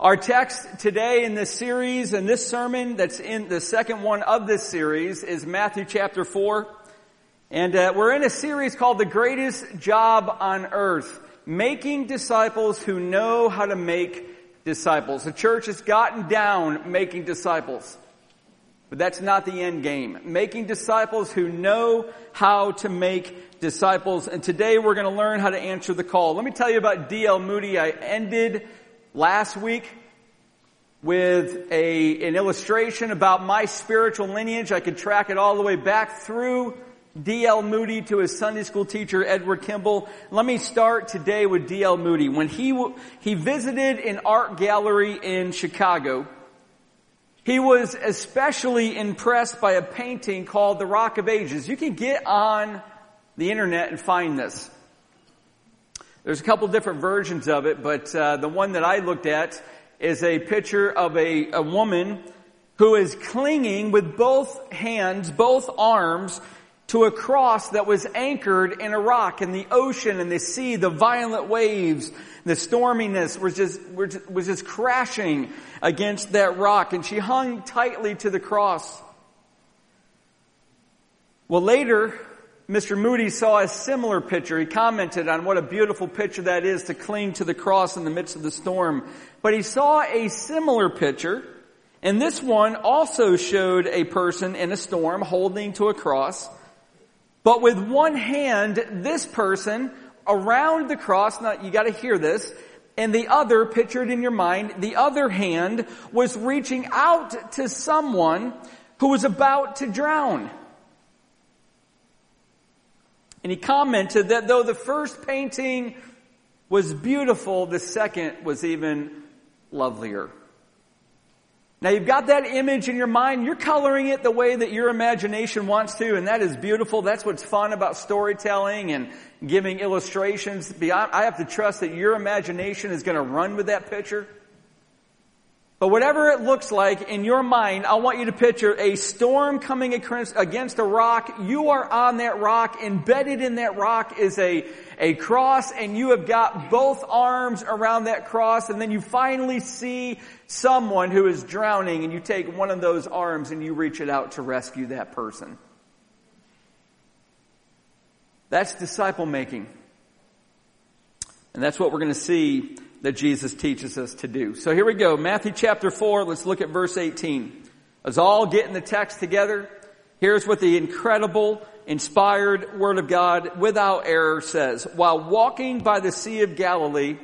Our text today in this series and this sermon that's in the second one of this series is Matthew chapter 4. And uh, we're in a series called The Greatest Job on Earth, making disciples who know how to make disciples. The church has gotten down making disciples. But that's not the end game. Making disciples who know how to make disciples. And today we're going to learn how to answer the call. Let me tell you about D.L. Moody. I ended last week with a, an illustration about my spiritual lineage. I could track it all the way back through D.L. Moody to his Sunday school teacher, Edward Kimball. Let me start today with D.L. Moody. When he, he visited an art gallery in Chicago, he was especially impressed by a painting called The Rock of Ages. You can get on the internet and find this. There's a couple different versions of it, but uh, the one that I looked at is a picture of a, a woman who is clinging with both hands, both arms, to a cross that was anchored in a rock in the ocean and the sea, the violent waves, the storminess was just, was just crashing against that rock and she hung tightly to the cross. Well later, Mr. Moody saw a similar picture. He commented on what a beautiful picture that is to cling to the cross in the midst of the storm. But he saw a similar picture, and this one also showed a person in a storm holding to a cross. But with one hand, this person around the cross, now you gotta hear this, and the other, pictured in your mind, the other hand was reaching out to someone who was about to drown. And he commented that though the first painting was beautiful, the second was even lovelier. Now you've got that image in your mind, you're coloring it the way that your imagination wants to, and that is beautiful. That's what's fun about storytelling and giving illustrations. I have to trust that your imagination is going to run with that picture. But whatever it looks like in your mind, I want you to picture a storm coming against a rock. You are on that rock. Embedded in that rock is a, a cross and you have got both arms around that cross and then you finally see someone who is drowning and you take one of those arms and you reach it out to rescue that person. That's disciple making. And that's what we're going to see that Jesus teaches us to do. So here we go. Matthew chapter 4, let's look at verse 18. Let's all getting the text together. Here's what the incredible, inspired Word of God without error says. While walking by the Sea of Galilee,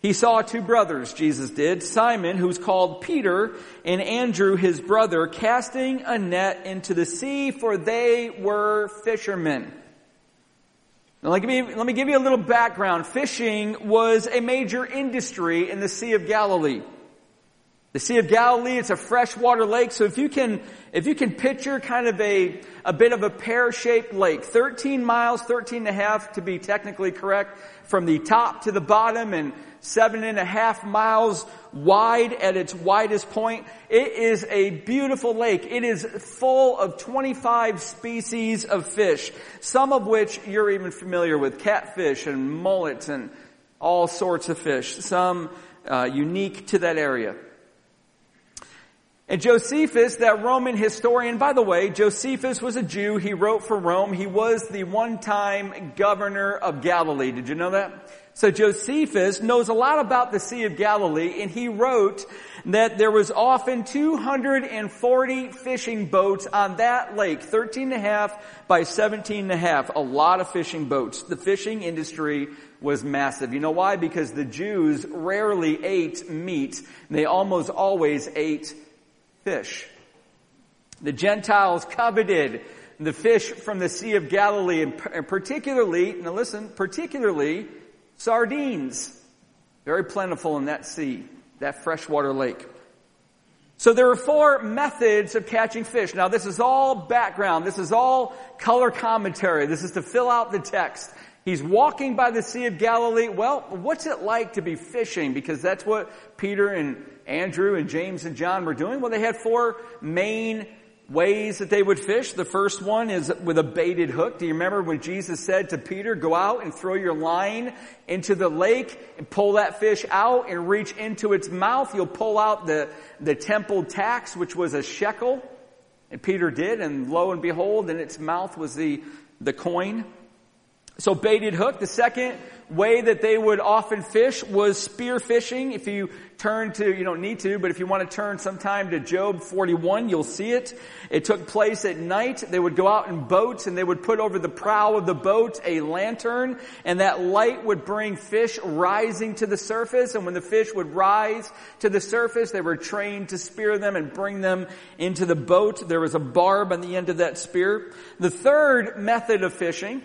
he saw two brothers, Jesus did, Simon, who's called Peter, and Andrew, his brother, casting a net into the sea, for they were fishermen. Now, let me, let me give you a little background. Fishing was a major industry in the Sea of Galilee. The Sea of Galilee, it's a freshwater lake, so if you can, if you can picture kind of a, a bit of a pear-shaped lake, 13 miles, 13 and a half to be technically correct, from the top to the bottom and seven and a half miles wide at its widest point. It is a beautiful lake. It is full of 25 species of fish, some of which you're even familiar with, catfish and mullets and all sorts of fish, some uh, unique to that area. And Josephus, that Roman historian, by the way, Josephus was a Jew. He wrote for Rome. He was the one-time governor of Galilee. Did you know that? So Josephus knows a lot about the Sea of Galilee and he wrote that there was often 240 fishing boats on that lake, 13 and a half by 17 and a half, a lot of fishing boats. The fishing industry was massive. You know why? Because the Jews rarely ate meat. They almost always ate fish. The Gentiles coveted the fish from the Sea of Galilee and particularly, now listen, particularly Sardines. Very plentiful in that sea, that freshwater lake. So there are four methods of catching fish. Now this is all background. This is all color commentary. This is to fill out the text. He's walking by the Sea of Galilee. Well, what's it like to be fishing? Because that's what Peter and Andrew and James and John were doing. Well, they had four main ways that they would fish. The first one is with a baited hook. Do you remember when Jesus said to Peter, go out and throw your line into the lake and pull that fish out and reach into its mouth? You'll pull out the, the temple tax, which was a shekel. And Peter did, and lo and behold, in its mouth was the, the coin. So baited hook. The second way that they would often fish was spear fishing. If you turn to, you don't need to, but if you want to turn sometime to Job 41, you'll see it. It took place at night. They would go out in boats and they would put over the prow of the boat a lantern and that light would bring fish rising to the surface. And when the fish would rise to the surface, they were trained to spear them and bring them into the boat. There was a barb on the end of that spear. The third method of fishing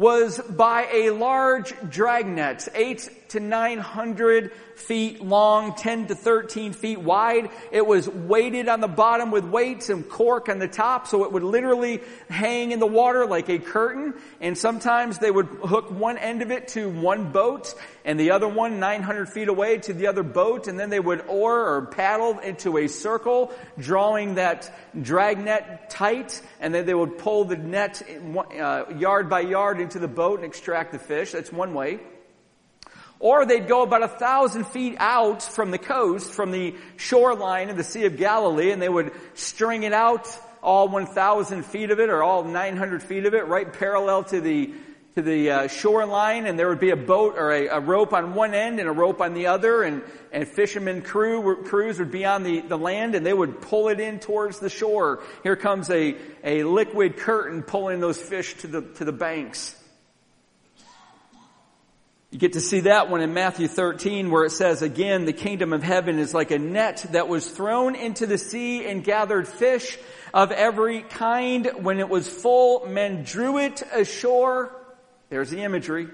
was by a large dragnet, eight to nine hundred feet long, 10 to 13 feet wide. It was weighted on the bottom with weights and cork on the top, so it would literally hang in the water like a curtain. And sometimes they would hook one end of it to one boat and the other one 900 feet away to the other boat, and then they would oar or paddle into a circle, drawing that dragnet tight, and then they would pull the net uh, yard by yard into the boat and extract the fish. That's one way. Or they'd go about a thousand feet out from the coast, from the shoreline of the Sea of Galilee, and they would string it out all 1,000 feet of it, or all 900 feet of it, right parallel to the to the uh, shoreline, and there would be a boat or a, a, rope on one end and a rope on the other, and and fishermen crew crews would be on the, the land, and they would pull it in towards the shore. Here comes a a liquid curtain pulling those fish to the to the banks. You get to see that one in Matthew 13 where it says again, the kingdom of heaven is like a net that was thrown into the sea and gathered fish of every kind. When it was full, men drew it ashore. There's the imagery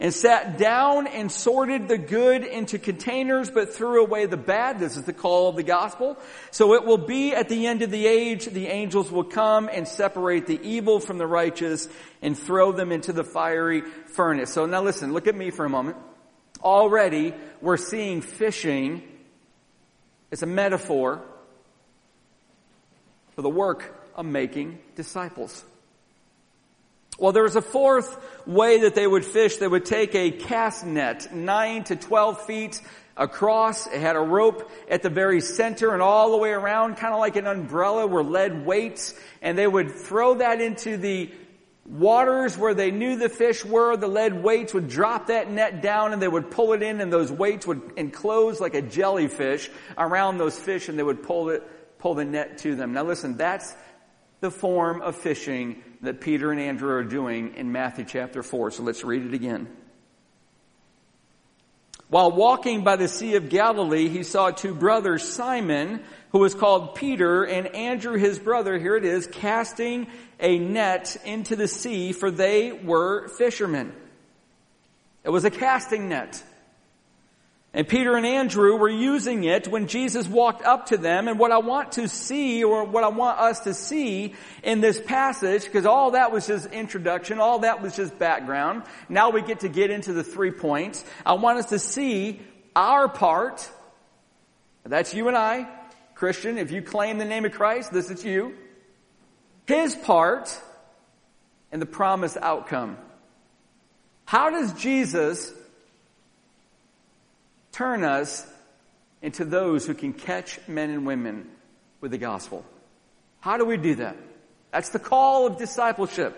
and sat down and sorted the good into containers, but threw away the bad. This is the call of the gospel. So it will be at the end of the age, the angels will come and separate the evil from the righteous and throw them into the fiery furnace. So now listen, look at me for a moment. Already we're seeing fishing as a metaphor for the work of making disciples. Well, there was a fourth way that they would fish. They would take a cast net, 9 to 12 feet across. It had a rope at the very center and all the way around, kind of like an umbrella were lead weights. And they would throw that into the waters where they knew the fish were. The lead weights would drop that net down and they would pull it in and those weights would enclose like a jellyfish around those fish and they would pull it, pull the net to them. Now listen, that's the form of fishing that Peter and Andrew are doing in Matthew chapter 4. So let's read it again. While walking by the Sea of Galilee, he saw two brothers, Simon, who was called Peter, and Andrew his brother, here it is, casting a net into the sea, for they were fishermen. It was a casting net. And Peter and Andrew were using it when Jesus walked up to them. And what I want to see, or what I want us to see in this passage, because all that was just introduction, all that was just background. Now we get to get into the three points. I want us to see our part. That's you and I, Christian. If you claim the name of Christ, this is you. His part and the promised outcome. How does Jesus turn us into those who can catch men and women with the gospel. How do we do that? That's the call of discipleship.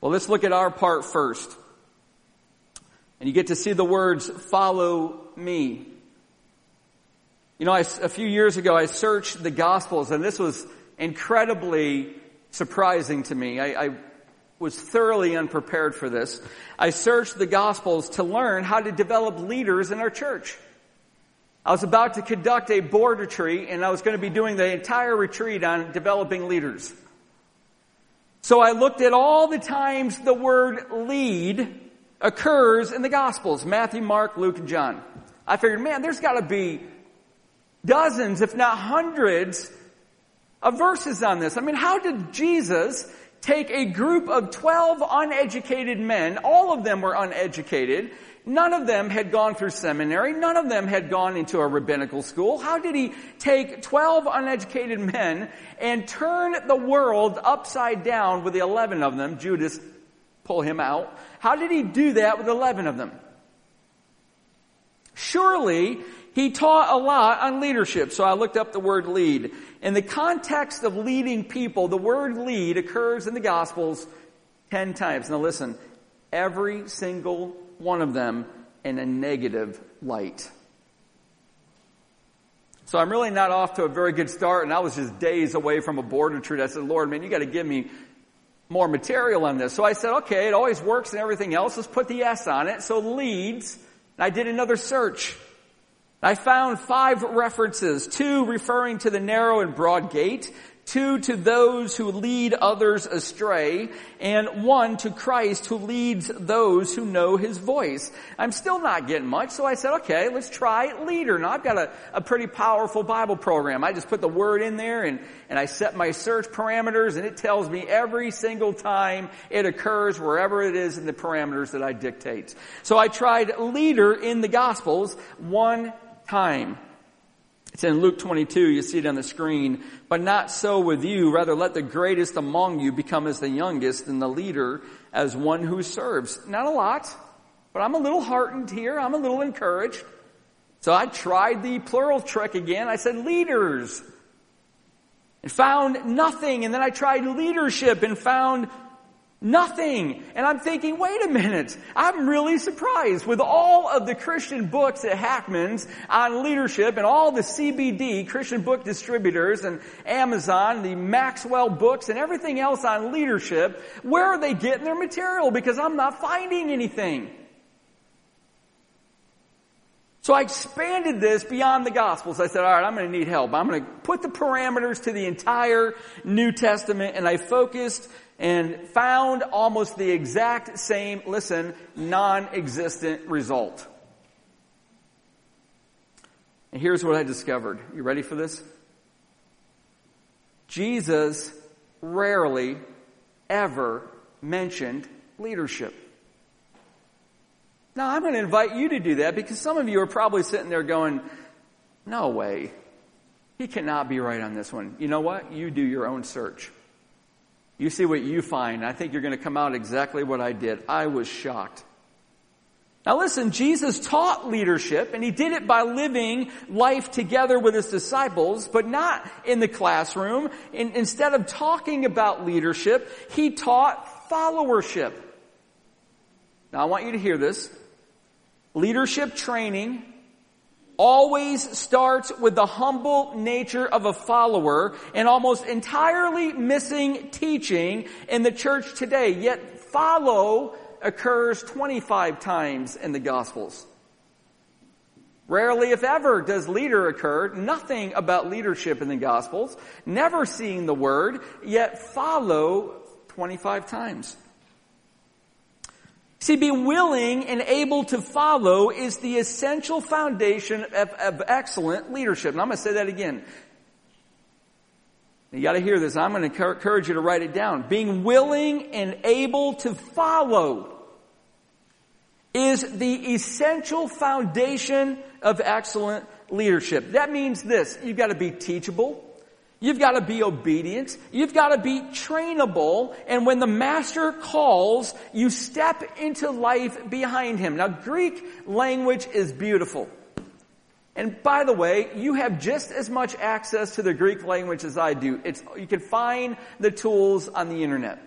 Well, let's look at our part first. And you get to see the words, follow me. You know, I, a few years ago, I searched the Gospels, and this was incredibly surprising to me. I, I was thoroughly unprepared for this. I searched the Gospels to learn how to develop leaders in our church. I was about to conduct a board retreat and I was going to be doing the entire retreat on developing leaders. So I looked at all the times the word lead occurs in the Gospels, Matthew, Mark, Luke, and John. I figured, man, there's gotta be dozens, if not hundreds, of verses on this. I mean, how did Jesus take a group of 12 uneducated men, all of them were uneducated, None of them had gone through seminary. None of them had gone into a rabbinical school. How did he take 12 uneducated men and turn the world upside down with the 11 of them? Judas pull him out. How did he do that with 11 of them? Surely he taught a lot on leadership. So I looked up the word lead. In the context of leading people, the word lead occurs in the Gospels 10 times. Now listen, every single one of them in a negative light. So I'm really not off to a very good start, and I was just days away from a board retreat. I said, Lord, man, you got to give me more material on this. So I said, okay, it always works and everything else. Let's put the S on it. So leads. And I did another search. I found five references, two referring to the narrow and broad gate, two to those who lead others astray, and one to Christ who leads those who know his voice. I'm still not getting much, so I said, okay, let's try leader. Now I've got a, a pretty powerful Bible program. I just put the word in there and, and I set my search parameters and it tells me every single time it occurs wherever it is in the parameters that I dictate. So I tried leader in the Gospels one time. It's in Luke 22, you see it on the screen. But not so with you. Rather let the greatest among you become as the youngest and the leader as one who serves. Not a lot, but I'm a little heartened here. I'm a little encouraged. So I tried the plural trick again. I said leaders and found nothing. And then I tried leadership and found Nothing. And I'm thinking, wait a minute. I'm really surprised with all of the Christian books at Hackman's on leadership and all the CBD, Christian book distributors and Amazon, the Maxwell books and everything else on leadership. Where are they getting their material? Because I'm not finding anything. So I expanded this beyond the Gospels. I said, all right, I'm going to need help. I'm going to put the parameters to the entire New Testament and I focused and found almost the exact same, listen, non-existent result. And here's what I discovered. You ready for this? Jesus rarely ever mentioned leadership. Now I'm going to invite you to do that because some of you are probably sitting there going, no way. He cannot be right on this one. You know what? You do your own search. You see what you find. I think you're going to come out exactly what I did. I was shocked. Now listen, Jesus taught leadership and he did it by living life together with his disciples, but not in the classroom. In, instead of talking about leadership, he taught followership. Now I want you to hear this. Leadership training always starts with the humble nature of a follower and almost entirely missing teaching in the church today. Yet follow occurs 25 times in the Gospels. Rarely, if ever, does leader occur. Nothing about leadership in the Gospels. Never seeing the word, yet follow 25 times. See, be willing and able to follow is the essential foundation of, of excellent leadership. And I'm going to say that again. You got to hear this. I'm going to encourage you to write it down. Being willing and able to follow is the essential foundation of excellent leadership. That means this. You've got to be teachable. You've got to be obedient. You've got to be trainable. And when the master calls, you step into life behind him. Now Greek language is beautiful. And by the way, you have just as much access to the Greek language as I do. It's, you can find the tools on the internet.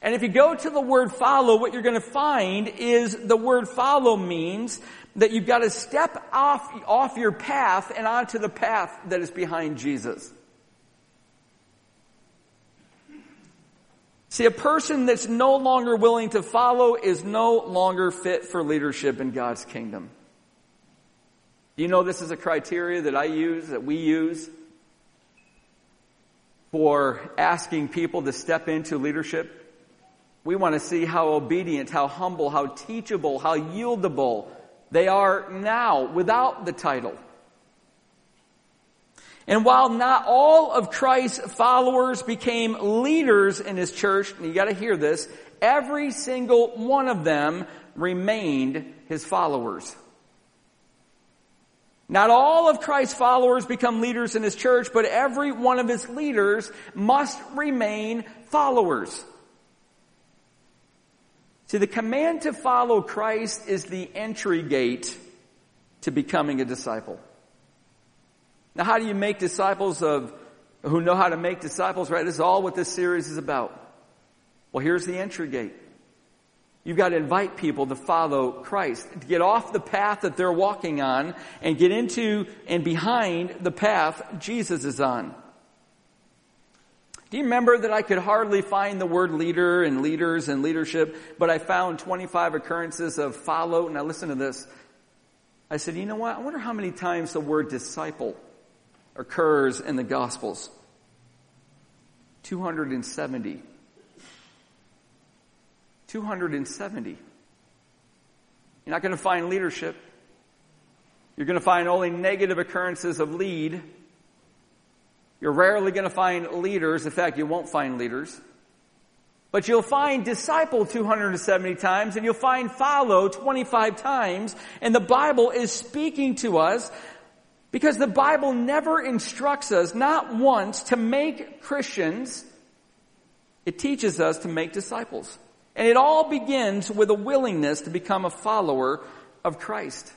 And if you go to the word follow, what you're going to find is the word follow means that you've got to step off, off your path and onto the path that is behind Jesus. See, a person that's no longer willing to follow is no longer fit for leadership in God's kingdom. You know this is a criteria that I use, that we use for asking people to step into leadership. We want to see how obedient, how humble, how teachable, how yieldable they are now without the title. And while not all of Christ's followers became leaders in his church, and you gotta hear this, every single one of them remained his followers. Not all of Christ's followers become leaders in his church, but every one of his leaders must remain followers. See, the command to follow Christ is the entry gate to becoming a disciple. Now, how do you make disciples of who know how to make disciples, right? This is all what this series is about. Well, here's the entry gate. You've got to invite people to follow Christ, to get off the path that they're walking on and get into and behind the path Jesus is on. Do you remember that I could hardly find the word leader and leaders and leadership, but I found 25 occurrences of follow? Now listen to this. I said, you know what? I wonder how many times the word disciple occurs in the Gospels. 270. 270. You're not going to find leadership. You're going to find only negative occurrences of lead. You're rarely going to find leaders. In fact, you won't find leaders. But you'll find disciple 270 times and you'll find follow 25 times. And the Bible is speaking to us because the Bible never instructs us, not once, to make Christians. It teaches us to make disciples. And it all begins with a willingness to become a follower of Christ.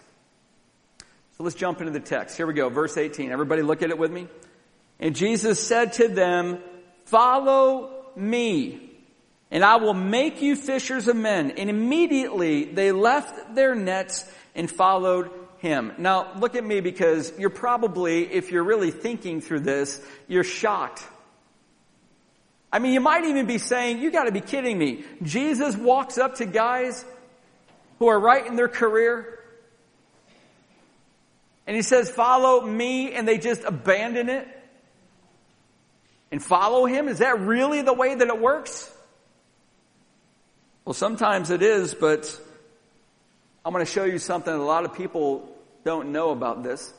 So let's jump into the text. Here we go, verse 18. Everybody look at it with me. And Jesus said to them, follow me and I will make you fishers of men. And immediately they left their nets and followed him. Now look at me because you're probably, if you're really thinking through this, you're shocked I mean, you might even be saying, you gotta be kidding me. Jesus walks up to guys who are right in their career and he says, follow me and they just abandon it and follow him. Is that really the way that it works? Well, sometimes it is, but I'm going to show you something a lot of people don't know about this.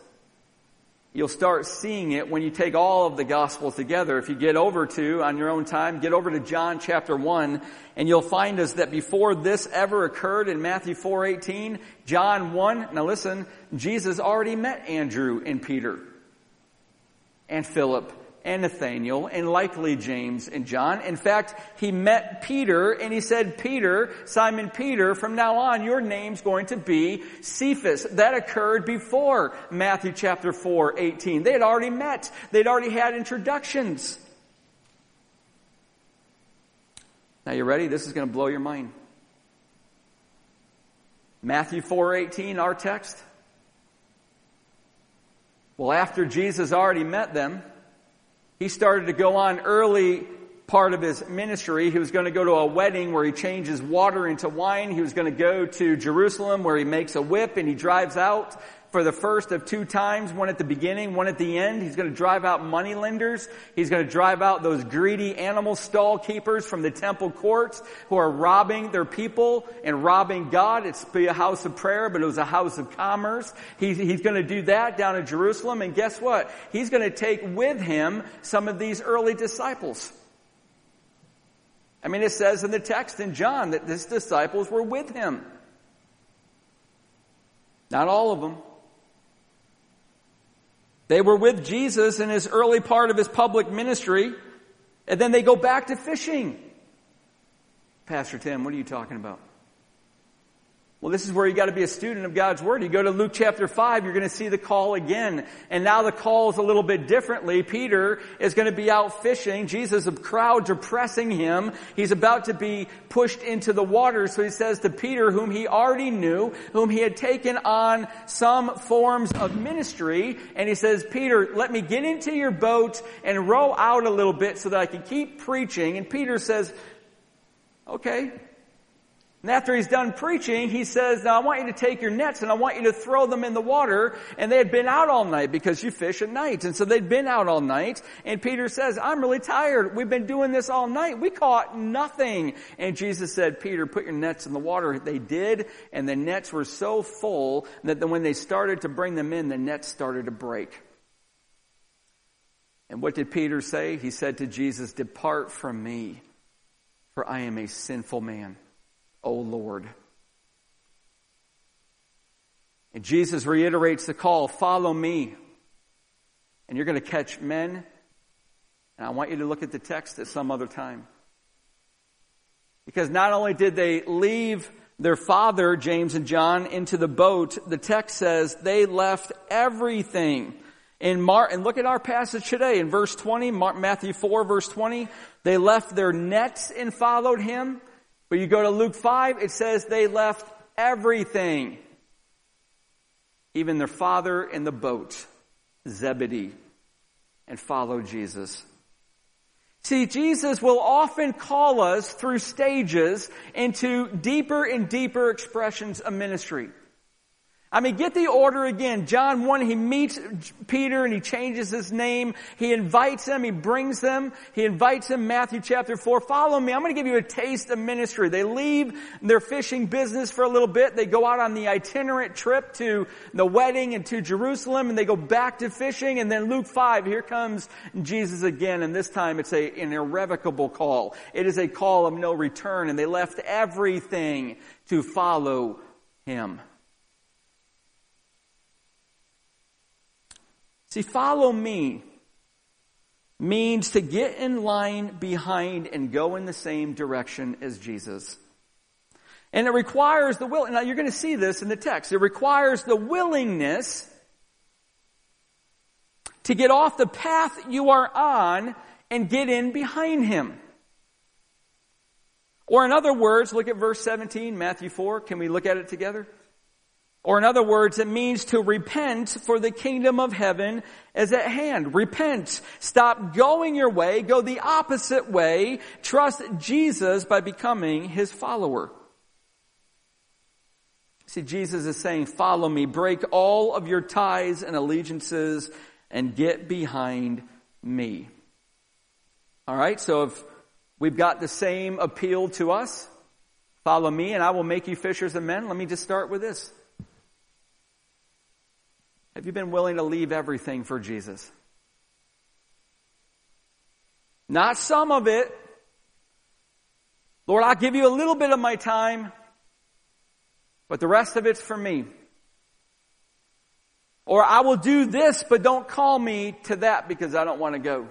You'll start seeing it when you take all of the gospel together. If you get over to, on your own time, get over to John chapter 1, and you'll find us that before this ever occurred in Matthew 4.18, John 1, now listen, Jesus already met Andrew and Peter and Philip and Nathaniel and likely James and John. In fact, he met Peter and he said, Peter, Simon Peter, from now on your name's going to be Cephas. That occurred before Matthew chapter 4, 18. They had already met. They'd already had introductions. Now you ready? This is going to blow your mind. Matthew 4:18 our text. Well, after Jesus already met them, he started to go on early part of his ministry. He was going to go to a wedding where he changes water into wine. He was going to go to Jerusalem where he makes a whip and he drives out for the first of two times, one at the beginning, one at the end. He's going to drive out money lenders. He's going to drive out those greedy animal stall keepers from the temple courts who are robbing their people and robbing God. It's a house of prayer, but it was a house of commerce. He's, he's going to do that down in Jerusalem. And guess what? He's going to take with him some of these early disciples. I mean, it says in the text in John that his disciples were with him. Not all of them. They were with Jesus in his early part of his public ministry, and then they go back to fishing. Pastor Tim, what are you talking about? Well, this is where you got to be a student of God's Word. You go to Luke chapter 5, you're going to see the call again. And now the call is a little bit differently. Peter is going to be out fishing. Jesus, the crowds are pressing him. He's about to be pushed into the water. So he says to Peter, whom he already knew, whom he had taken on some forms of ministry, and he says, Peter, let me get into your boat and row out a little bit so that I can keep preaching. And Peter says, okay, and after he's done preaching, he says, now I want you to take your nets and I want you to throw them in the water. And they had been out all night because you fish at night. And so they'd been out all night. And Peter says, I'm really tired. We've been doing this all night. We caught nothing. And Jesus said, Peter, put your nets in the water. They did. And the nets were so full that when they started to bring them in, the nets started to break. And what did Peter say? He said to Jesus, depart from me, for I am a sinful man. O Lord. And Jesus reiterates the call, follow me. And you're going to catch men. And I want you to look at the text at some other time. Because not only did they leave their father, James and John, into the boat, the text says they left everything. In Mark, and look at our passage today in verse 20, Matthew 4 verse 20, they left their nets and followed him. But you go to Luke 5, it says they left everything. Even their father in the boat, Zebedee, and followed Jesus. See, Jesus will often call us through stages into deeper and deeper expressions of ministry. I mean, get the order again. John 1, he meets Peter and he changes his name. He invites them, he brings them. He invites them, Matthew chapter 4, follow me. I'm going to give you a taste of ministry. They leave their fishing business for a little bit. They go out on the itinerant trip to the wedding and to Jerusalem and they go back to fishing. And then Luke 5, here comes Jesus again. And this time it's a, an irrevocable call. It is a call of no return. And they left everything to follow him. See, follow me means to get in line behind and go in the same direction as Jesus. And it requires the will. Now you're going to see this in the text. It requires the willingness to get off the path you are on and get in behind him. Or in other words, look at verse 17, Matthew 4. Can we look at it together? Or in other words, it means to repent for the kingdom of heaven is at hand. Repent. Stop going your way. Go the opposite way. Trust Jesus by becoming his follower. See, Jesus is saying, follow me. Break all of your ties and allegiances and get behind me. All right. So if we've got the same appeal to us, follow me and I will make you fishers of men. Let me just start with this. Have you been willing to leave everything for Jesus? Not some of it. Lord, I'll give you a little bit of my time, but the rest of it's for me. Or I will do this, but don't call me to that because I don't want to go.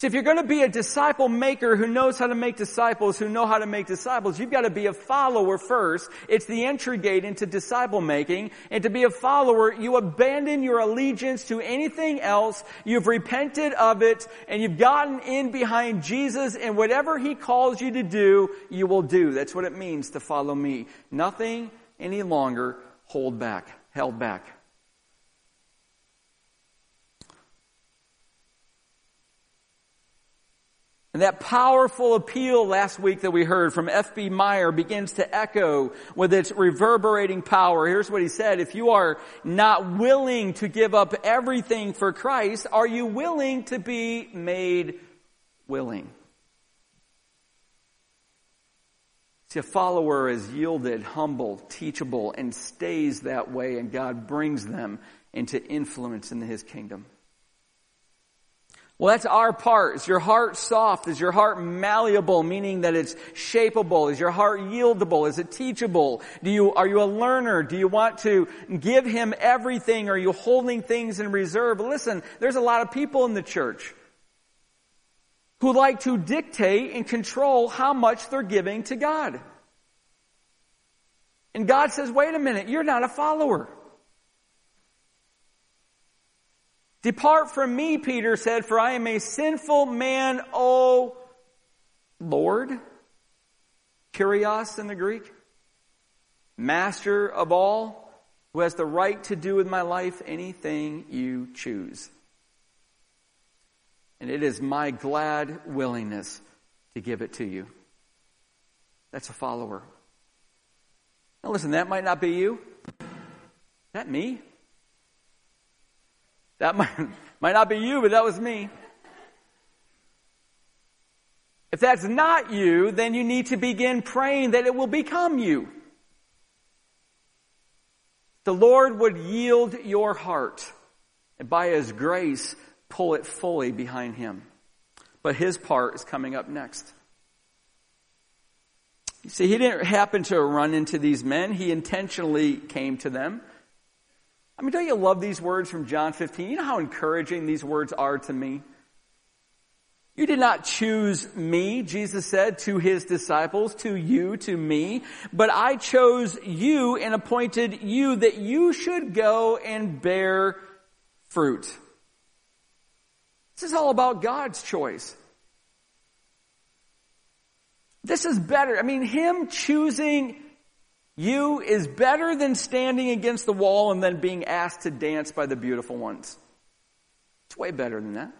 See, if you're going to be a disciple maker who knows how to make disciples, who know how to make disciples, you've got to be a follower first. It's the entry gate into disciple making. And to be a follower, you abandon your allegiance to anything else. You've repented of it and you've gotten in behind Jesus and whatever He calls you to do, you will do. That's what it means to follow me. Nothing any longer hold back, held back. And that powerful appeal last week that we heard from F.B. Meyer begins to echo with its reverberating power. Here's what he said. If you are not willing to give up everything for Christ, are you willing to be made willing? See, a follower is yielded, humble, teachable, and stays that way, and God brings them into influence in His kingdom. Well, that's our part. Is your heart soft? Is your heart malleable, meaning that it's shapeable? Is your heart yieldable? Is it teachable? Do you, are you a learner? Do you want to give him everything? Are you holding things in reserve? Listen, there's a lot of people in the church who like to dictate and control how much they're giving to God. And God says, wait a minute, you're not a follower. Depart from me, Peter said, for I am a sinful man, O Lord. Kyrios in the Greek. Master of all, who has the right to do with my life anything you choose. And it is my glad willingness to give it to you. That's a follower. Now listen, that might not be you. Is that me? That might, might not be you, but that was me. If that's not you, then you need to begin praying that it will become you. The Lord would yield your heart and by His grace pull it fully behind Him. But His part is coming up next. You see, he didn't happen to run into these men. He intentionally came to them. I mean, don't you love these words from John 15? You know how encouraging these words are to me? You did not choose me, Jesus said to his disciples, to you, to me, but I chose you and appointed you that you should go and bear fruit. This is all about God's choice. This is better. I mean, Him choosing you is better than standing against the wall and then being asked to dance by the beautiful ones. It's way better than that.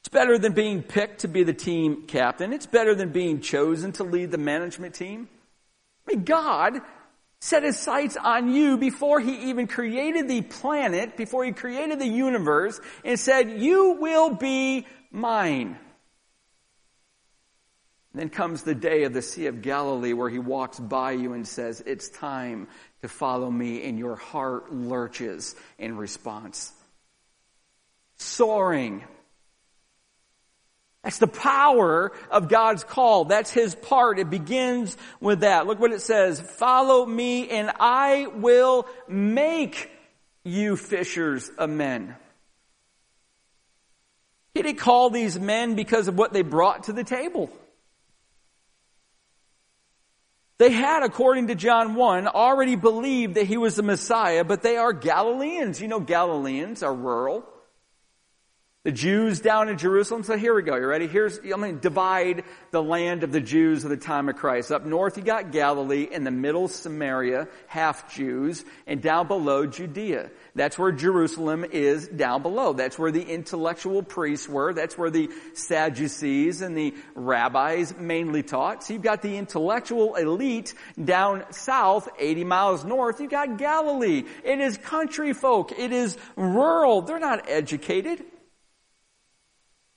It's better than being picked to be the team captain. It's better than being chosen to lead the management team. I mean, God set his sights on you before he even created the planet, before he created the universe, and said, you will be mine. Then comes the day of the Sea of Galilee where he walks by you and says, it's time to follow me, and your heart lurches in response. Soaring that's the power of God's call. That's His part. It begins with that. Look what it says. Follow me and I will make you fishers of men. He didn't call these men because of what they brought to the table. They had, according to John 1, already believed that he was the Messiah, but they are Galileans. You know Galileans are rural. The Jews down in Jerusalem. So here we go. You ready? Here's, I'm going to divide the land of the Jews of the time of Christ. Up north you got Galilee, in the middle Samaria, half Jews, and down below Judea. That's where Jerusalem is down below. That's where the intellectual priests were. That's where the Sadducees and the rabbis mainly taught. So you've got the intellectual elite down south, 80 miles north. You've got Galilee. It is country folk. It is rural. They're not educated.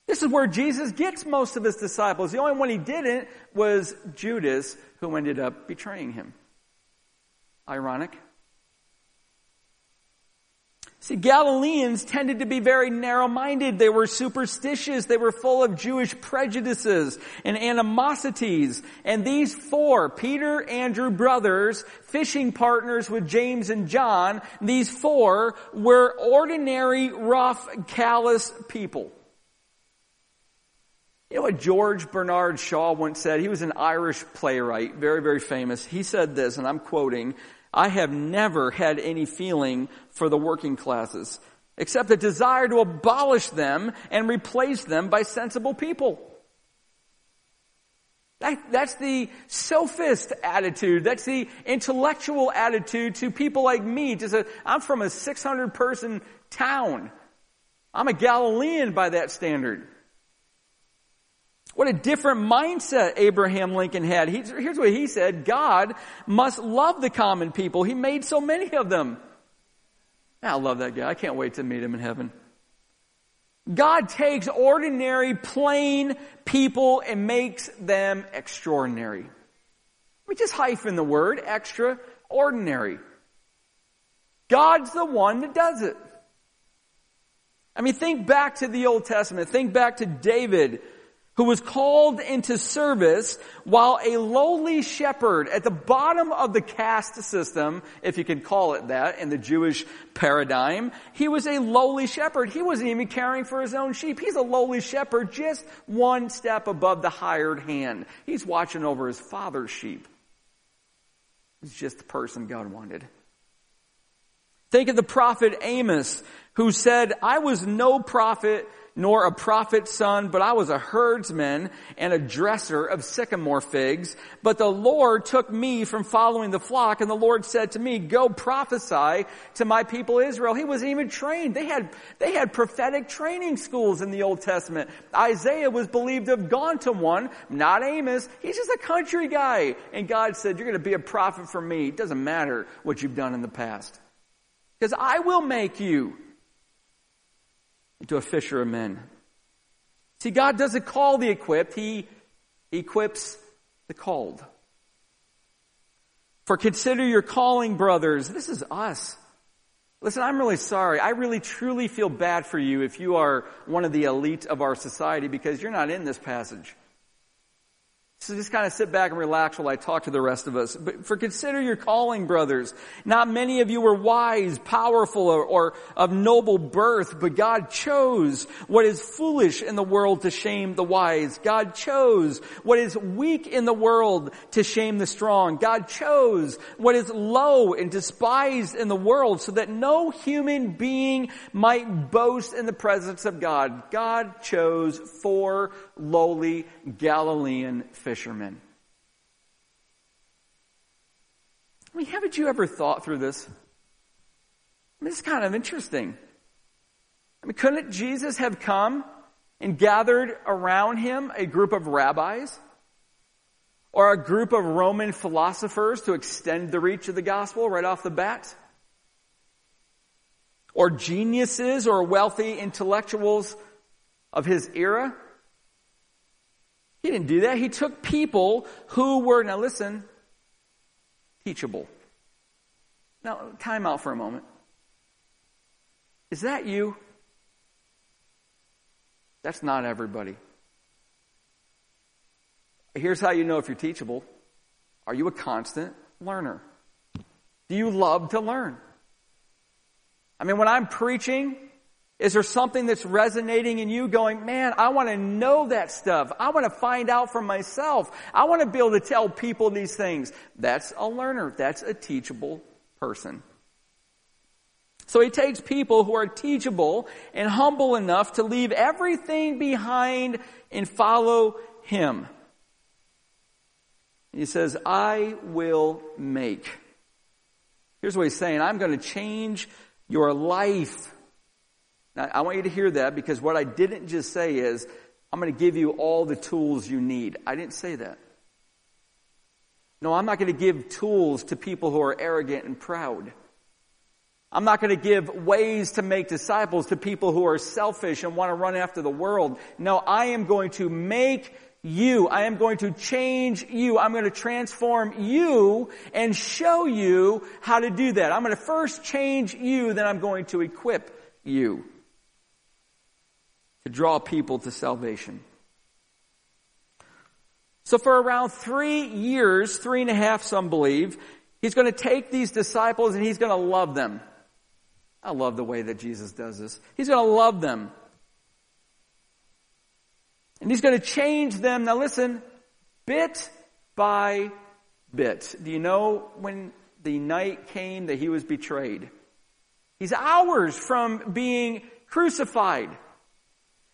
This is where Jesus gets most of his disciples. The only one he didn't was Judas, who ended up betraying him. Ironic. See, Galileans tended to be very narrow-minded. They were superstitious. They were full of Jewish prejudices and animosities. And these four, Peter, Andrew brothers, fishing partners with James and John, these four were ordinary, rough, callous people. You know what George Bernard Shaw once said? He was an Irish playwright, very, very famous. He said this, and I'm quoting, I have never had any feeling for the working classes, except a desire to abolish them and replace them by sensible people. That, that's the sophist attitude. That's the intellectual attitude to people like me. Just a, I'm from a 600 person town. I'm a Galilean by that standard. What a different mindset Abraham Lincoln had. here's what he said. God must love the common people. He made so many of them. I love that guy. I can't wait to meet him in heaven. God takes ordinary, plain people and makes them extraordinary. We just hyphen the word extraordinary. God's the one that does it. I mean, think back to the Old Testament. Think back to David who was called into service while a lowly shepherd at the bottom of the caste system, if you can call it that in the Jewish paradigm, he was a lowly shepherd. He wasn't even caring for his own sheep. He's a lowly shepherd just one step above the hired hand. He's watching over his father's sheep. He's just the person God wanted. Think of the prophet Amos who said, I was no prophet nor a prophet's son, but I was a herdsman and a dresser of sycamore figs. But the Lord took me from following the flock and the Lord said to me, go prophesy to my people Israel. He wasn't even trained. They had, they had prophetic training schools in the Old Testament. Isaiah was believed to have gone to one, not Amos. He's just a country guy. And God said, you're going to be a prophet for me. It doesn't matter what you've done in the past. Because I will make you into a fisher of men. See, God doesn't call the equipped, He equips the called. For consider your calling, brothers. This is us. Listen, I'm really sorry. I really truly feel bad for you if you are one of the elite of our society because you're not in this passage. So just kind of sit back and relax while I talk to the rest of us. But for consider your calling, brothers. Not many of you were wise, powerful, or, or, of noble birth, but God chose what is foolish in the world to shame the wise. God chose what is weak in the world to shame the strong. God chose what is low and despised in the world so that no human being might boast in the presence of God. God chose four lowly Galilean fishermen. I mean, haven't you ever thought through this? I mean, it's kind of interesting. I mean, couldn't Jesus have come and gathered around him a group of rabbis? Or a group of Roman philosophers to extend the reach of the gospel right off the bat? Or geniuses or wealthy intellectuals of his era? He didn't do that. He took people who were, now listen, teachable. Now, time out for a moment. Is that you? That's not everybody. Here's how you know if you're teachable. Are you a constant learner? Do you love to learn? I mean, when I'm preaching, is there something that's resonating in you going, man, I want to know that stuff. I want to find out for myself. I want to be able to tell people these things. That's a learner. That's a teachable person. So he takes people who are teachable and humble enough to leave everything behind and follow him. He says, I will make. Here's what he's saying. I'm going to change your life. Now, I want you to hear that because what I didn't just say is, I'm going to give you all the tools you need. I didn't say that. No, I'm not going to give tools to people who are arrogant and proud. I'm not going to give ways to make disciples to people who are selfish and want to run after the world. No, I am going to make you. I am going to change you. I'm going to transform you and show you how to do that. I'm going to first change you, then I'm going to equip you to draw people to salvation. So for around three years, three and a half, some believe, he's going to take these disciples and he's going to love them. I love the way that Jesus does this. He's going to love them. And he's going to change them. Now listen, bit by bit. Do you know when the night came that he was betrayed? He's hours from being crucified.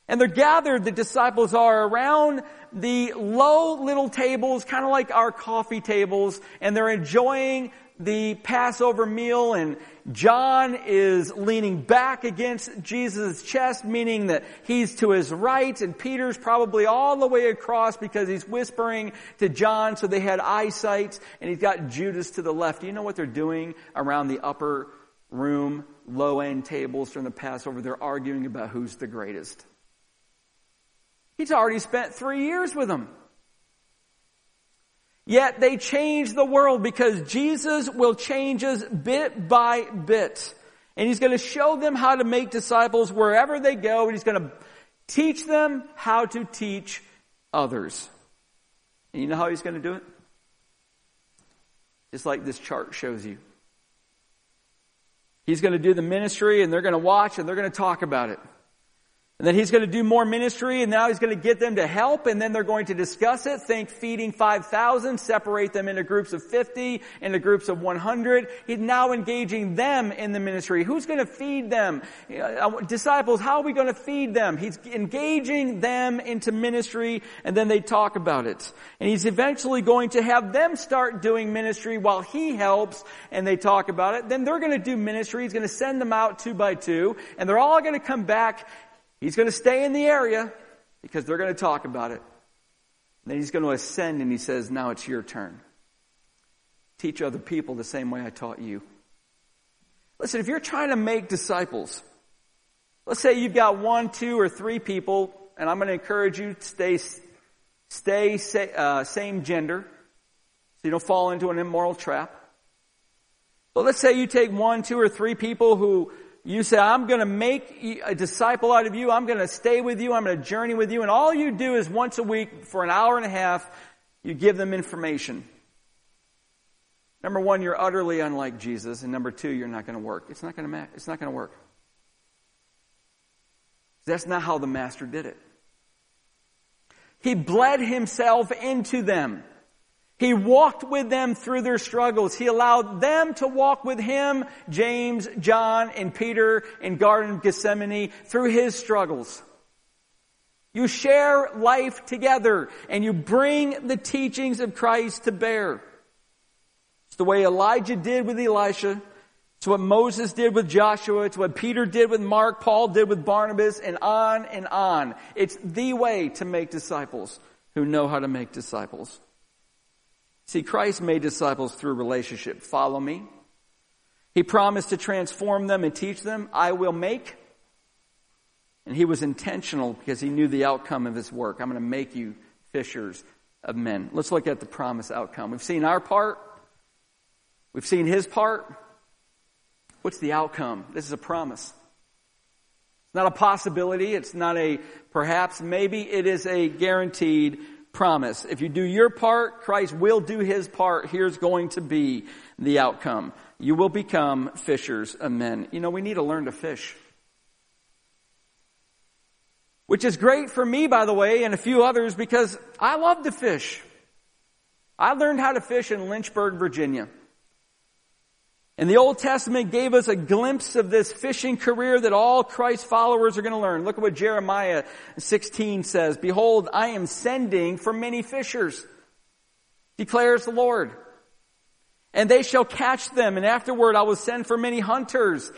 And they're gathered, the disciples are around the low little tables, kind of like our coffee tables, and they're enjoying the Passover meal and John is leaning back against Jesus' chest, meaning that he's to his right and Peter's probably all the way across because he's whispering to John so they had eyesight and he's got Judas to the left. Do you know what they're doing around the upper room, low end tables from the Passover? They're arguing about who's the greatest. He's already spent three years with them. Yet they change the world because Jesus will change us bit by bit. And He's going to show them how to make disciples wherever they go and He's going to teach them how to teach others. And you know how He's going to do it? Just like this chart shows you. He's going to do the ministry and they're going to watch and they're going to talk about it. And then he's going to do more ministry and now he's going to get them to help and then they're going to discuss it. Think feeding 5,000, separate them into groups of 50, into groups of 100. He's now engaging them in the ministry. Who's going to feed them? Uh, disciples, how are we going to feed them? He's engaging them into ministry and then they talk about it. And he's eventually going to have them start doing ministry while he helps and they talk about it. Then they're going to do ministry. He's going to send them out two by two and they're all going to come back He's going to stay in the area because they're going to talk about it. And then he's going to ascend and he says, now it's your turn. Teach other people the same way I taught you. Listen, if you're trying to make disciples, let's say you've got one, two, or three people, and I'm going to encourage you to stay, stay uh, same gender, so you don't fall into an immoral trap. But let's say you take one, two, or three people who you say, I'm going to make a disciple out of you. I'm going to stay with you. I'm going to journey with you. And all you do is once a week for an hour and a half, You give them information. Number one, you're utterly unlike Jesus, and number two, you're not going to work. It's not going to. It's not going to work. That's not how the master did it. He bled himself into them. He walked with them through their struggles. He allowed them to walk with him, James, John, and Peter in Garden of Gethsemane through his struggles. You share life together and you bring the teachings of Christ to bear. It's the way Elijah did with Elisha. It's what Moses did with Joshua. It's what Peter did with Mark, Paul did with Barnabas, and on and on. It's the way to make disciples who know how to make disciples. See, Christ made disciples through relationship. Follow me. He promised to transform them and teach them. I will make. And he was intentional because he knew the outcome of his work. I'm going to make you fishers of men. Let's look at the promise outcome. We've seen our part. We've seen his part. What's the outcome? This is a promise. It's not a possibility. It's not a perhaps, maybe. It is a guaranteed promise. If you do your part, Christ will do his part. Here's going to be the outcome. You will become fishers of men. You know, we need to learn to fish. Which is great for me, by the way, and a few others because I love to fish. I learned how to fish in Lynchburg, Virginia. And the Old Testament gave us a glimpse of this fishing career that all Christ followers are going to learn. Look at what Jeremiah 16 says. Behold, I am sending for many fishers, declares the Lord. And they shall catch them, and afterward I will send for many hunters,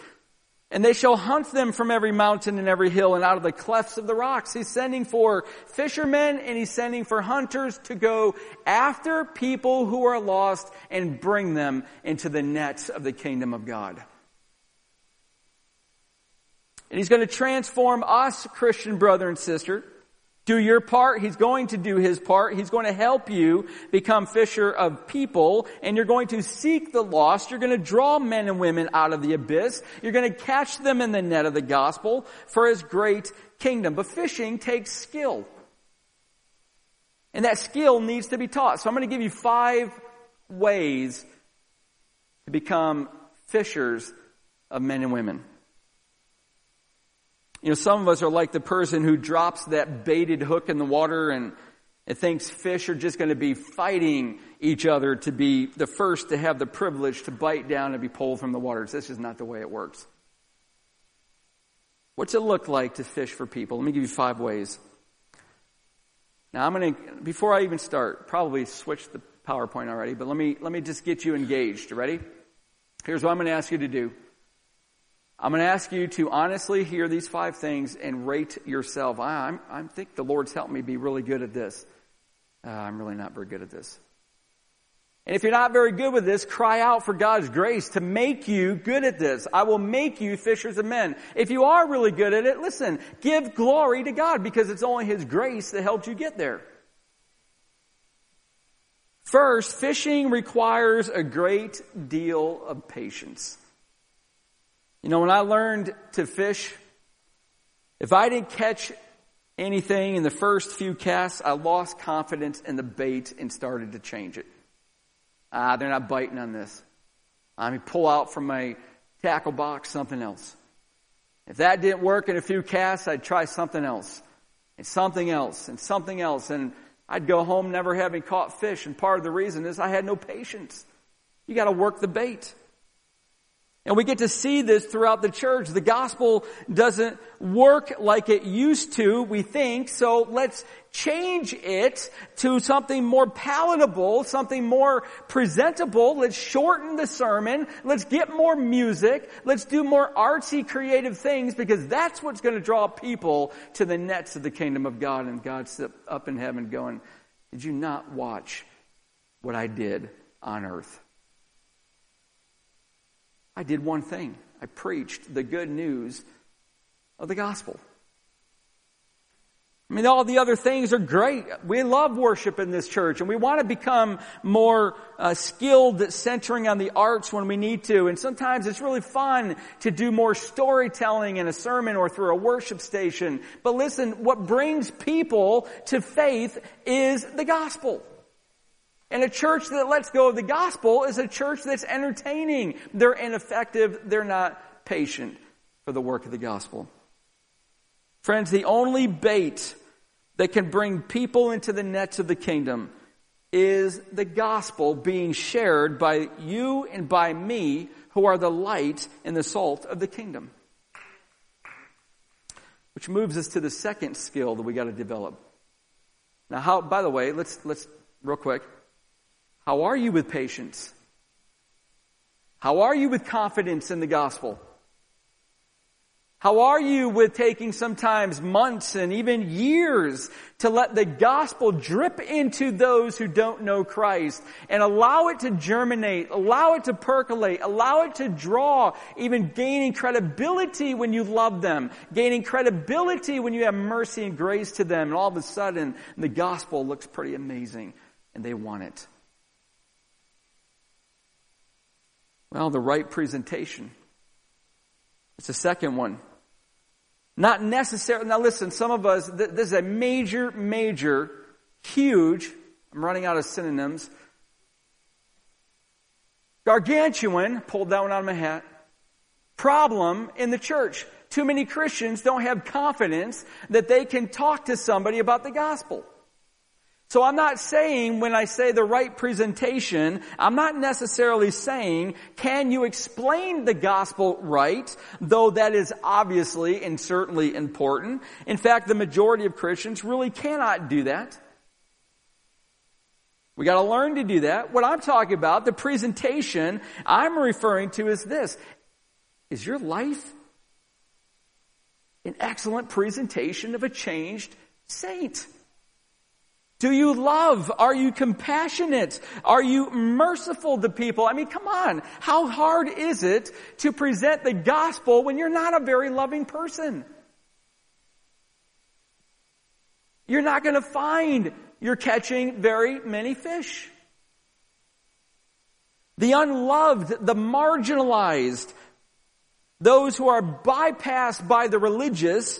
and they shall hunt them from every mountain and every hill and out of the clefts of the rocks. He's sending for fishermen and he's sending for hunters to go after people who are lost and bring them into the nets of the kingdom of God. And he's going to transform us, Christian brother and sister, do your part. He's going to do his part. He's going to help you become fisher of people and you're going to seek the lost. You're going to draw men and women out of the abyss. You're going to catch them in the net of the gospel for his great kingdom. But fishing takes skill. And that skill needs to be taught. So I'm going to give you five ways to become fishers of men and women. You know, some of us are like the person who drops that baited hook in the water and it thinks fish are just going to be fighting each other to be the first to have the privilege to bite down and be pulled from the waters. This is not the way it works. What's it look like to fish for people? Let me give you five ways. Now I'm going to, before I even start, probably switch the PowerPoint already, but let me, let me just get you engaged. Ready? Here's what I'm going to ask you to do. I'm going to ask you to honestly hear these five things and rate yourself. I, I think the Lord's helped me be really good at this. Uh, I'm really not very good at this. And if you're not very good with this, cry out for God's grace to make you good at this. I will make you fishers of men. If you are really good at it, listen, give glory to God because it's only His grace that helped you get there. First, fishing requires a great deal of patience. You know, when I learned to fish, if I didn't catch anything in the first few casts, I lost confidence in the bait and started to change it. Ah, they're not biting on this. I mean, pull out from my tackle box something else. If that didn't work in a few casts, I'd try something else. And something else, and something else. And I'd go home never having caught fish. And part of the reason is I had no patience. You gotta work the bait. And we get to see this throughout the church. The gospel doesn't work like it used to, we think, so let's change it to something more palatable, something more presentable. Let's shorten the sermon. Let's get more music. Let's do more artsy, creative things because that's what's going to draw people to the nets of the kingdom of God. And God's up in heaven going, did you not watch what I did on earth? I did one thing. I preached the good news of the gospel. I mean, all the other things are great. We love worship in this church and we want to become more uh, skilled at centering on the arts when we need to. And sometimes it's really fun to do more storytelling in a sermon or through a worship station. But listen, what brings people to faith is the gospel. And a church that lets go of the gospel is a church that's entertaining. They're ineffective. They're not patient for the work of the gospel. Friends, the only bait that can bring people into the nets of the kingdom is the gospel being shared by you and by me who are the light and the salt of the kingdom. Which moves us to the second skill that we got to develop. Now how, by the way, let's, let's, real quick. How are you with patience? How are you with confidence in the gospel? How are you with taking sometimes months and even years to let the gospel drip into those who don't know Christ and allow it to germinate, allow it to percolate, allow it to draw, even gaining credibility when you love them, gaining credibility when you have mercy and grace to them, and all of a sudden the gospel looks pretty amazing and they want it. Well, the right presentation. It's the second one. Not necessarily, now listen, some of us, th- this is a major, major, huge, I'm running out of synonyms, gargantuan, pulled that one out of my hat, problem in the church. Too many Christians don't have confidence that they can talk to somebody about the gospel. So I'm not saying when I say the right presentation, I'm not necessarily saying, can you explain the gospel right? Though that is obviously and certainly important. In fact, the majority of Christians really cannot do that. We gotta learn to do that. What I'm talking about, the presentation I'm referring to is this. Is your life an excellent presentation of a changed saint? Do you love? Are you compassionate? Are you merciful to people? I mean, come on. How hard is it to present the gospel when you're not a very loving person? You're not going to find you're catching very many fish. The unloved, the marginalized, those who are bypassed by the religious,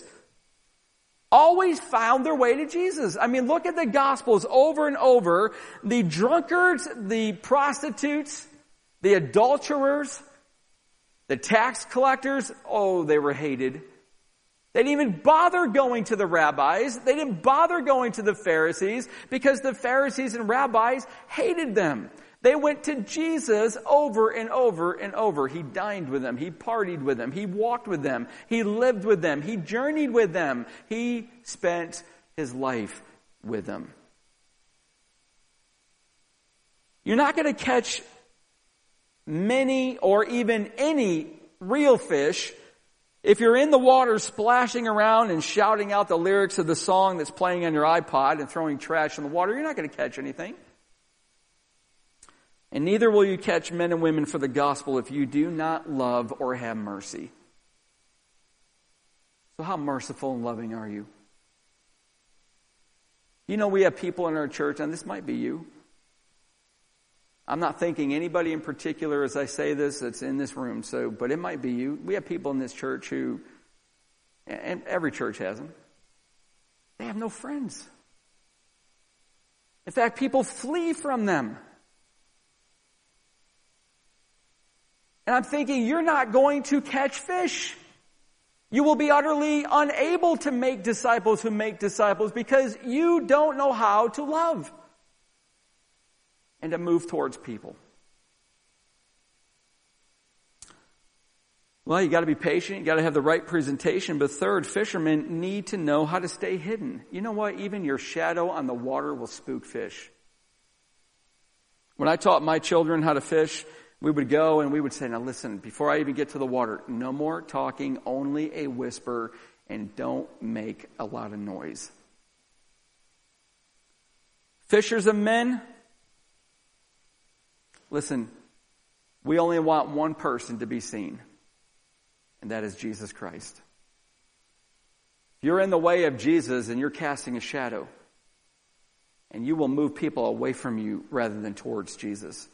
always found their way to Jesus. I mean, look at the Gospels over and over. The drunkards, the prostitutes, the adulterers, the tax collectors, oh, they were hated. They didn't even bother going to the rabbis. They didn't bother going to the Pharisees because the Pharisees and rabbis hated them. They went to Jesus over and over and over. He dined with them. He partied with them. He walked with them. He lived with them. He journeyed with them. He spent his life with them. You're not going to catch many or even any real fish if you're in the water splashing around and shouting out the lyrics of the song that's playing on your iPod and throwing trash in the water. You're not going to catch anything. And neither will you catch men and women for the gospel if you do not love or have mercy. So, how merciful and loving are you? You know, we have people in our church, and this might be you. I'm not thinking anybody in particular as I say this that's in this room, so, but it might be you. We have people in this church who, and every church has them, they have no friends. In fact, people flee from them. And I'm thinking, you're not going to catch fish. You will be utterly unable to make disciples who make disciples because you don't know how to love and to move towards people. Well, you got to be patient. You got to have the right presentation. But third, fishermen need to know how to stay hidden. You know what? Even your shadow on the water will spook fish. When I taught my children how to fish, we would go and we would say, now listen, before I even get to the water, no more talking, only a whisper, and don't make a lot of noise. Fishers of men, listen, we only want one person to be seen, and that is Jesus Christ. If you're in the way of Jesus and you're casting a shadow, and you will move people away from you rather than towards Jesus.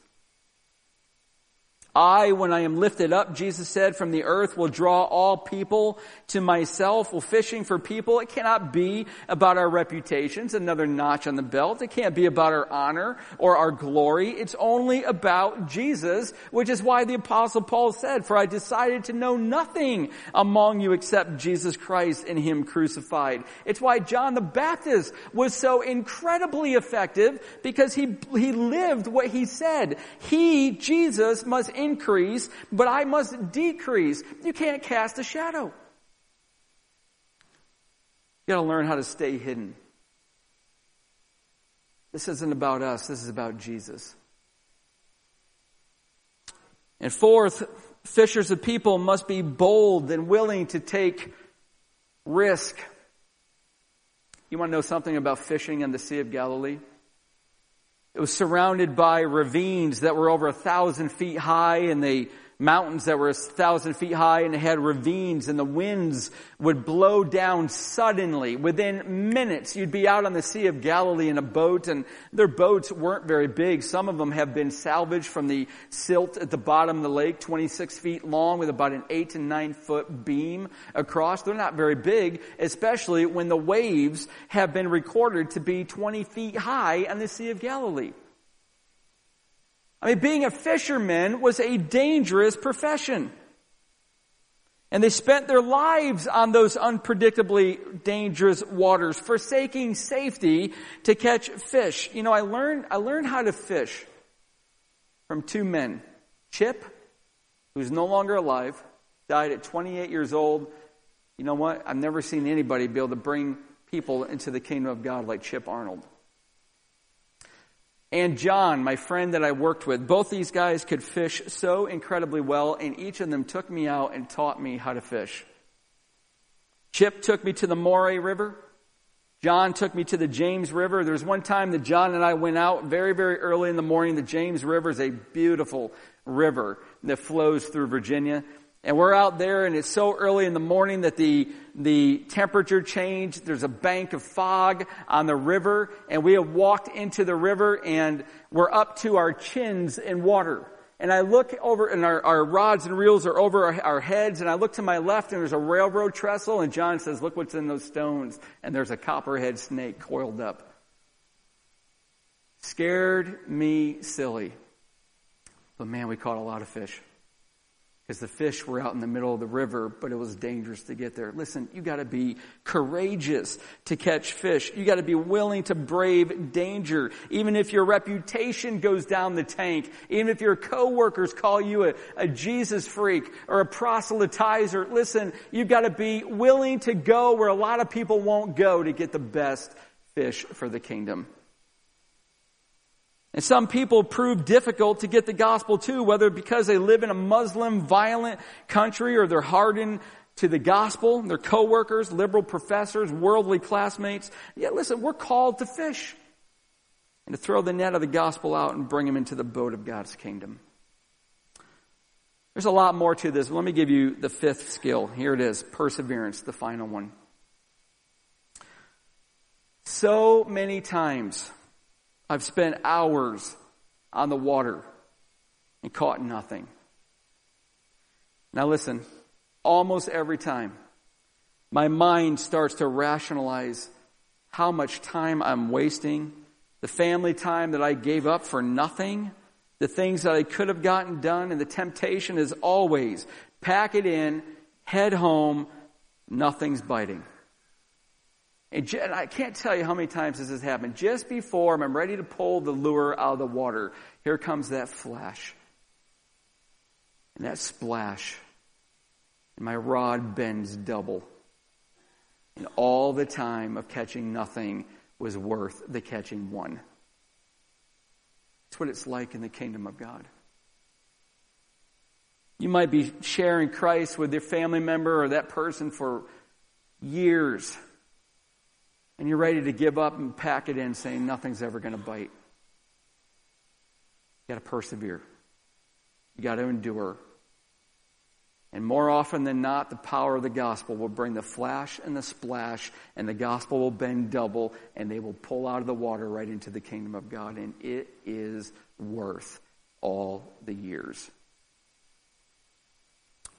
I, when I am lifted up, Jesus said, from the earth will draw all people to myself. Well, fishing for people, it cannot be about our reputations, another notch on the belt. It can't be about our honor or our glory. It's only about Jesus, which is why the apostle Paul said, for I decided to know nothing among you except Jesus Christ and Him crucified. It's why John the Baptist was so incredibly effective because he, he lived what he said. He, Jesus, must increase, but I must decrease. You can't cast a shadow. You gotta learn how to stay hidden. This isn't about us, this is about Jesus. And fourth, fishers of people must be bold and willing to take risk. You want to know something about fishing in the Sea of Galilee? It was surrounded by ravines that were over a thousand feet high and they mountains that were a thousand feet high and had ravines and the winds would blow down suddenly. Within minutes, you'd be out on the Sea of Galilee in a boat and their boats weren't very big. Some of them have been salvaged from the silt at the bottom of the lake, 26 feet long with about an eight to nine foot beam across. They're not very big, especially when the waves have been recorded to be 20 feet high on the Sea of Galilee. I mean, being a fisherman was a dangerous profession. And they spent their lives on those unpredictably dangerous waters, forsaking safety to catch fish. You know, I learned, I learned how to fish from two men. Chip, who's no longer alive, died at 28 years old. You know what? I've never seen anybody be able to bring people into the kingdom of God like Chip Arnold and John, my friend that I worked with. Both these guys could fish so incredibly well, and each of them took me out and taught me how to fish. Chip took me to the Maury River. John took me to the James River. There was one time that John and I went out very, very early in the morning. The James River is a beautiful river that flows through Virginia. And we're out there and it's so early in the morning that the, the temperature changed. There's a bank of fog on the river and we have walked into the river and we're up to our chins in water. And I look over and our, our rods and reels are over our, our heads and I look to my left and there's a railroad trestle and John says, look what's in those stones. And there's a copperhead snake coiled up. Scared me silly. But man, we caught a lot of fish because the fish were out in the middle of the river, but it was dangerous to get there. Listen, you gotta be courageous to catch fish. You gotta be willing to brave danger. Even if your reputation goes down the tank, even if your coworkers call you a, a Jesus freak or a proselytizer, listen, you've gotta be willing to go where a lot of people won't go to get the best fish for the kingdom. And some people prove difficult to get the gospel to, whether because they live in a Muslim violent country or they're hardened to the gospel, their coworkers, liberal professors, worldly classmates. Yeah, listen, we're called to fish and to throw the net of the gospel out and bring them into the boat of God's kingdom. There's a lot more to this. Let me give you the fifth skill. Here it is. Perseverance, the final one. So many times I've spent hours on the water and caught nothing. Now listen, almost every time my mind starts to rationalize how much time I'm wasting, the family time that I gave up for nothing, the things that I could have gotten done, and the temptation is always pack it in, head home, nothing's biting. And I can't tell you how many times this has happened. Just before I'm ready to pull the lure out of the water, here comes that flash. And that splash. And my rod bends double. And all the time of catching nothing was worth the catching one. That's what it's like in the kingdom of God. You might be sharing Christ with your family member or that person for years and you're ready to give up and pack it in saying nothing's ever going to bite. You got to persevere. You got to endure. And more often than not, the power of the gospel will bring the flash and the splash, and the gospel will bend double, and they will pull out of the water right into the kingdom of God. And it is worth all the years.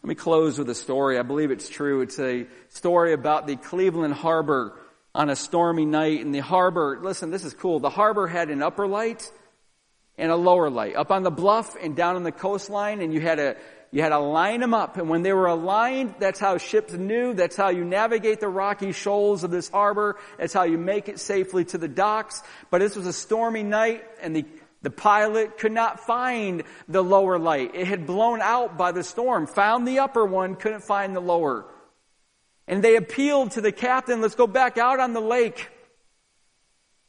Let me close with a story. I believe it's true. It's a story about the Cleveland Harbor on a stormy night. And the harbor, listen, this is cool. The harbor had an upper light and a lower light up on the bluff and down on the coastline. And you had to, you had to line them up. And when they were aligned, that's how ships knew. That's how you navigate the rocky shoals of this harbor. That's how you make it safely to the docks. But this was a stormy night and the the pilot could not find the lower light. It had blown out by the storm. Found the upper one, couldn't find the lower. And they appealed to the captain, let's go back out on the lake.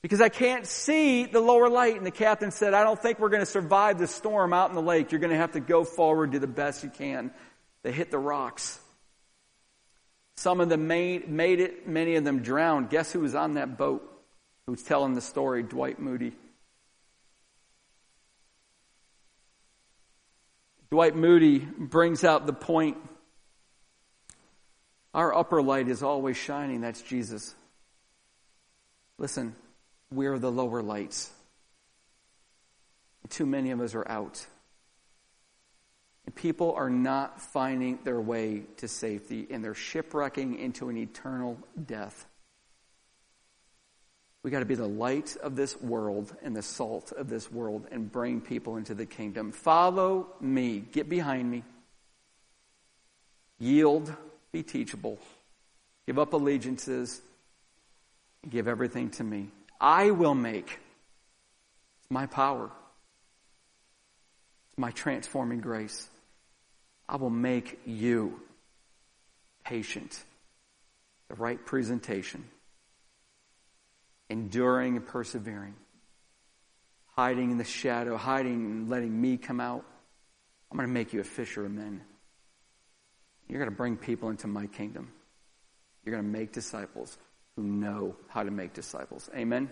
Because I can't see the lower light. And the captain said, I don't think we're going to survive the storm out in the lake. You're going to have to go forward, do the best you can. They hit the rocks. Some of them made, made it, many of them drowned. Guess who was on that boat? Who's telling the story? Dwight Moody. Dwight Moody brings out the point. Our upper light is always shining. That's Jesus. Listen, we're the lower lights. Too many of us are out. And people are not finding their way to safety, and they're shipwrecking into an eternal death. We got to be the light of this world and the salt of this world and bring people into the kingdom. Follow me. Get behind me. Yield. Be teachable. Give up allegiances. Give everything to me. I will make. It's my power. It's my transforming grace. I will make you patient. The right presentation enduring and persevering, hiding in the shadow, hiding and letting me come out. I'm going to make you a fisher of men. You're going to bring people into my kingdom. You're going to make disciples who know how to make disciples. Amen.